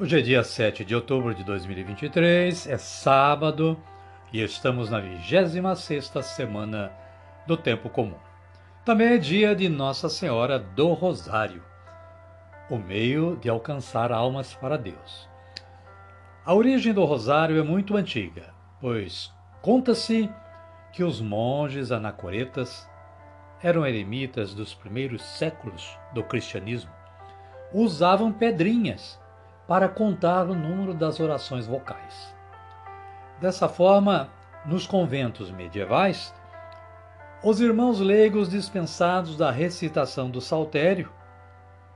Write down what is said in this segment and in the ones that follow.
Hoje é dia 7 de outubro de 2023, é sábado e estamos na 26ª semana do tempo comum. Também é dia de Nossa Senhora do Rosário, o meio de alcançar almas para Deus. A origem do rosário é muito antiga, pois conta-se que os monges anacoretas eram eremitas dos primeiros séculos do cristianismo. Usavam pedrinhas para contar o número das orações vocais. Dessa forma, nos conventos medievais, os irmãos leigos dispensados da recitação do saltério,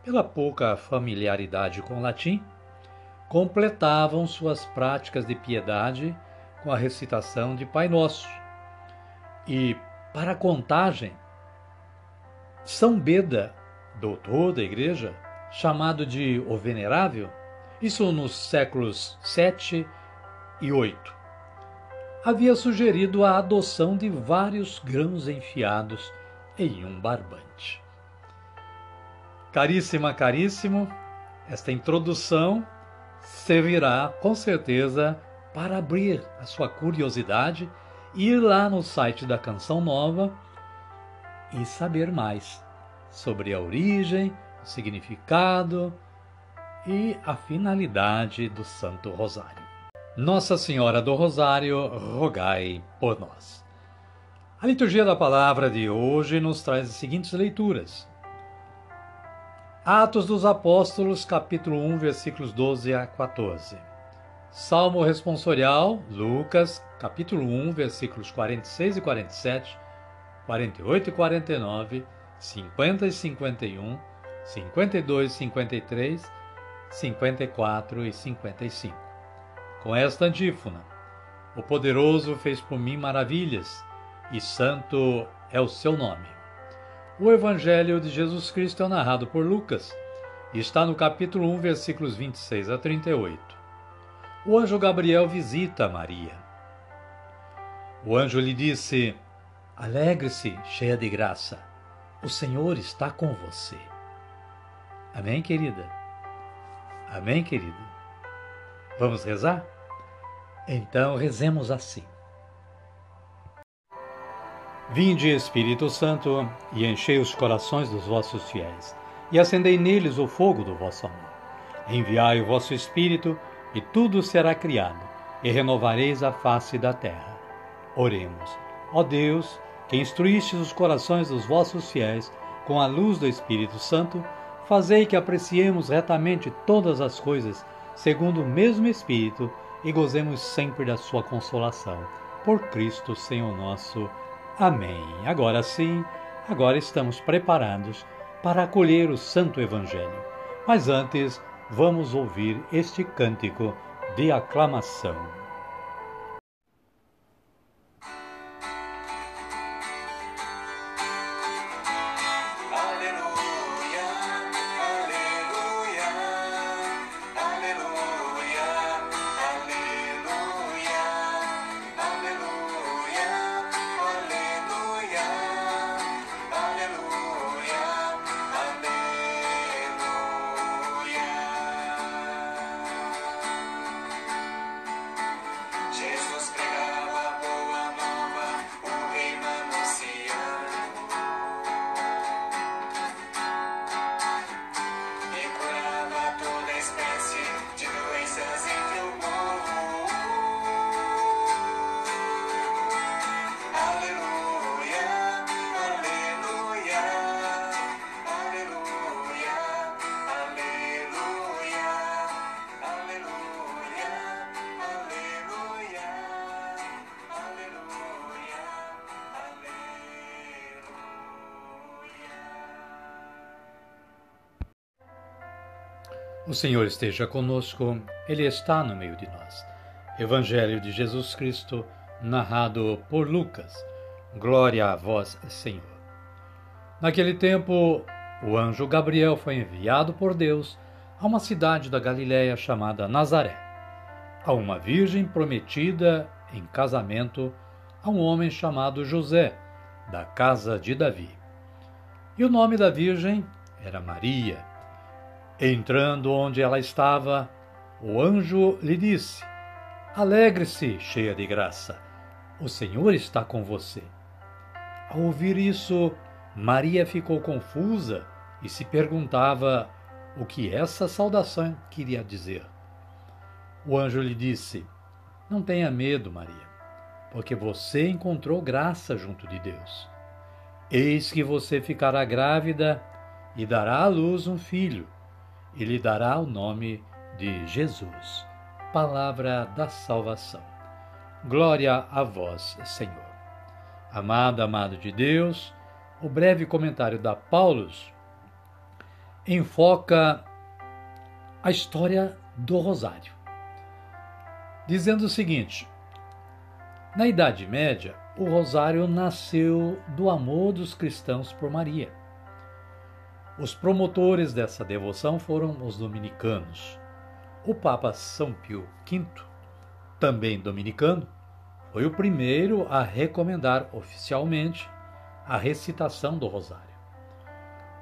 pela pouca familiaridade com o latim, completavam suas práticas de piedade com a recitação de Pai Nosso. E, para a contagem, São Beda, doutor da igreja, chamado de o Venerável, isso nos séculos 7 e 8, havia sugerido a adoção de vários grãos enfiados em um barbante. Caríssima, caríssimo, esta introdução servirá com certeza para abrir a sua curiosidade, ir lá no site da Canção Nova e saber mais sobre a origem, o significado, e a finalidade do Santo Rosário. Nossa Senhora do Rosário, rogai por nós. A liturgia da palavra de hoje nos traz as seguintes leituras. Atos dos Apóstolos, capítulo 1, versículos 12 a 14. Salmo responsorial, Lucas, capítulo 1, versículos 46 e 47, 48 e 49, 50 e 51, 52 e 53 54 e 55. Com esta antífona: O poderoso fez por mim maravilhas, e santo é o seu nome. O Evangelho de Jesus Cristo é narrado por Lucas e está no capítulo 1, versículos 26 a 38. O anjo Gabriel visita Maria. O anjo lhe disse: Alegre-se, cheia de graça, o Senhor está com você. Amém, querida? Amém, querido? Vamos rezar? Então rezemos assim. Vinde, Espírito Santo, e enchei os corações dos vossos fiéis, e acendei neles o fogo do vosso amor. Enviai o vosso Espírito, e tudo será criado, e renovareis a face da terra. Oremos. Ó Deus, que instruístes os corações dos vossos fiéis com a luz do Espírito Santo, Fazei que apreciemos retamente todas as coisas, segundo o mesmo Espírito, e gozemos sempre da sua consolação. Por Cristo, Senhor nosso. Amém. Agora sim, agora estamos preparados para acolher o Santo Evangelho. Mas antes, vamos ouvir este cântico de aclamação. O Senhor esteja conosco, Ele está no meio de nós. Evangelho de Jesus Cristo, narrado por Lucas. Glória a vós, Senhor. Naquele tempo, o anjo Gabriel foi enviado por Deus a uma cidade da Galiléia chamada Nazaré, a uma virgem prometida em casamento a um homem chamado José, da casa de Davi. E o nome da virgem era Maria. Entrando onde ela estava, o anjo lhe disse: Alegre-se, cheia de graça, o Senhor está com você. Ao ouvir isso, Maria ficou confusa e se perguntava o que essa saudação queria dizer. O anjo lhe disse: Não tenha medo, Maria, porque você encontrou graça junto de Deus. Eis que você ficará grávida e dará à luz um filho e lhe dará o nome de Jesus. Palavra da salvação. Glória a vós, Senhor. Amado, amado de Deus, o breve comentário da Paulus enfoca a história do Rosário, dizendo o seguinte: na Idade Média, o Rosário nasceu do amor dos cristãos por Maria. Os promotores dessa devoção foram os dominicanos. O Papa São Pio V, também dominicano, foi o primeiro a recomendar oficialmente a recitação do Rosário.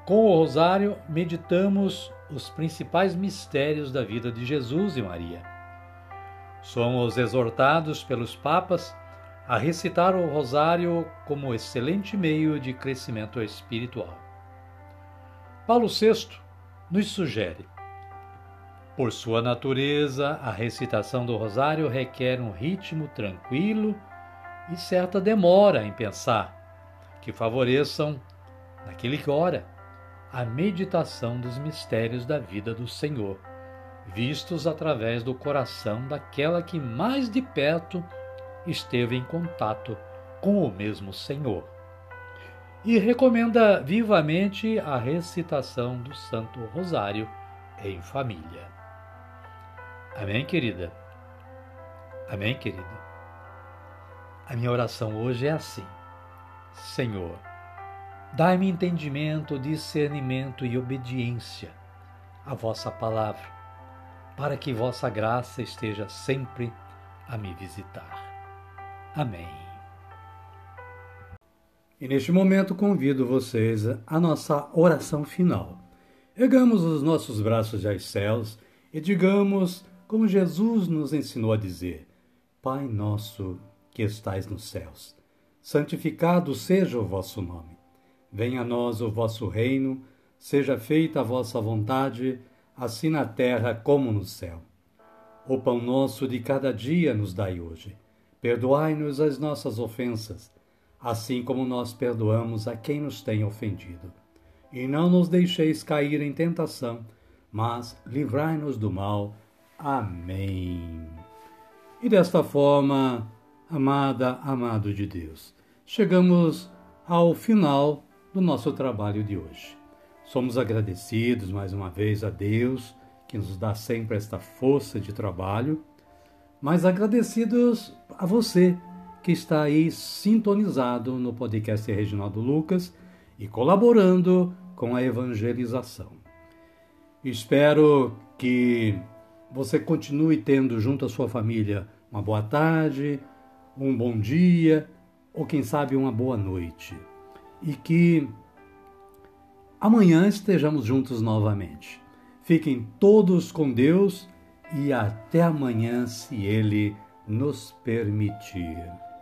Com o Rosário, meditamos os principais mistérios da vida de Jesus e Maria. Somos exortados pelos papas a recitar o Rosário como excelente meio de crescimento espiritual. Paulo VI nos sugere: por sua natureza, a recitação do Rosário requer um ritmo tranquilo e certa demora em pensar, que favoreçam, naquele que ora, a meditação dos mistérios da vida do Senhor, vistos através do coração daquela que mais de perto esteve em contato com o mesmo Senhor e recomenda vivamente a recitação do Santo Rosário em família. Amém, querida? Amém, querido? A minha oração hoje é assim: Senhor, dai-me entendimento, discernimento e obediência à vossa palavra, para que vossa graça esteja sempre a me visitar. Amém. E neste momento convido vocês à nossa oração final. Ergamos os nossos braços aos céus e digamos, como Jesus nos ensinou a dizer: Pai nosso que estais nos céus, santificado seja o vosso nome. Venha a nós o vosso reino, seja feita a vossa vontade, assim na terra como no céu. O pão nosso de cada dia nos dai hoje. Perdoai-nos as nossas ofensas assim como nós perdoamos a quem nos tem ofendido. E não nos deixeis cair em tentação, mas livrai-nos do mal. Amém. E desta forma, amada, amado de Deus, chegamos ao final do nosso trabalho de hoje. Somos agradecidos mais uma vez a Deus, que nos dá sempre esta força de trabalho, mas agradecidos a você que está aí sintonizado no podcast Reginaldo Lucas e colaborando com a evangelização. Espero que você continue tendo junto à sua família uma boa tarde, um bom dia ou quem sabe uma boa noite. E que amanhã estejamos juntos novamente. Fiquem todos com Deus e até amanhã, se Ele nos permitir.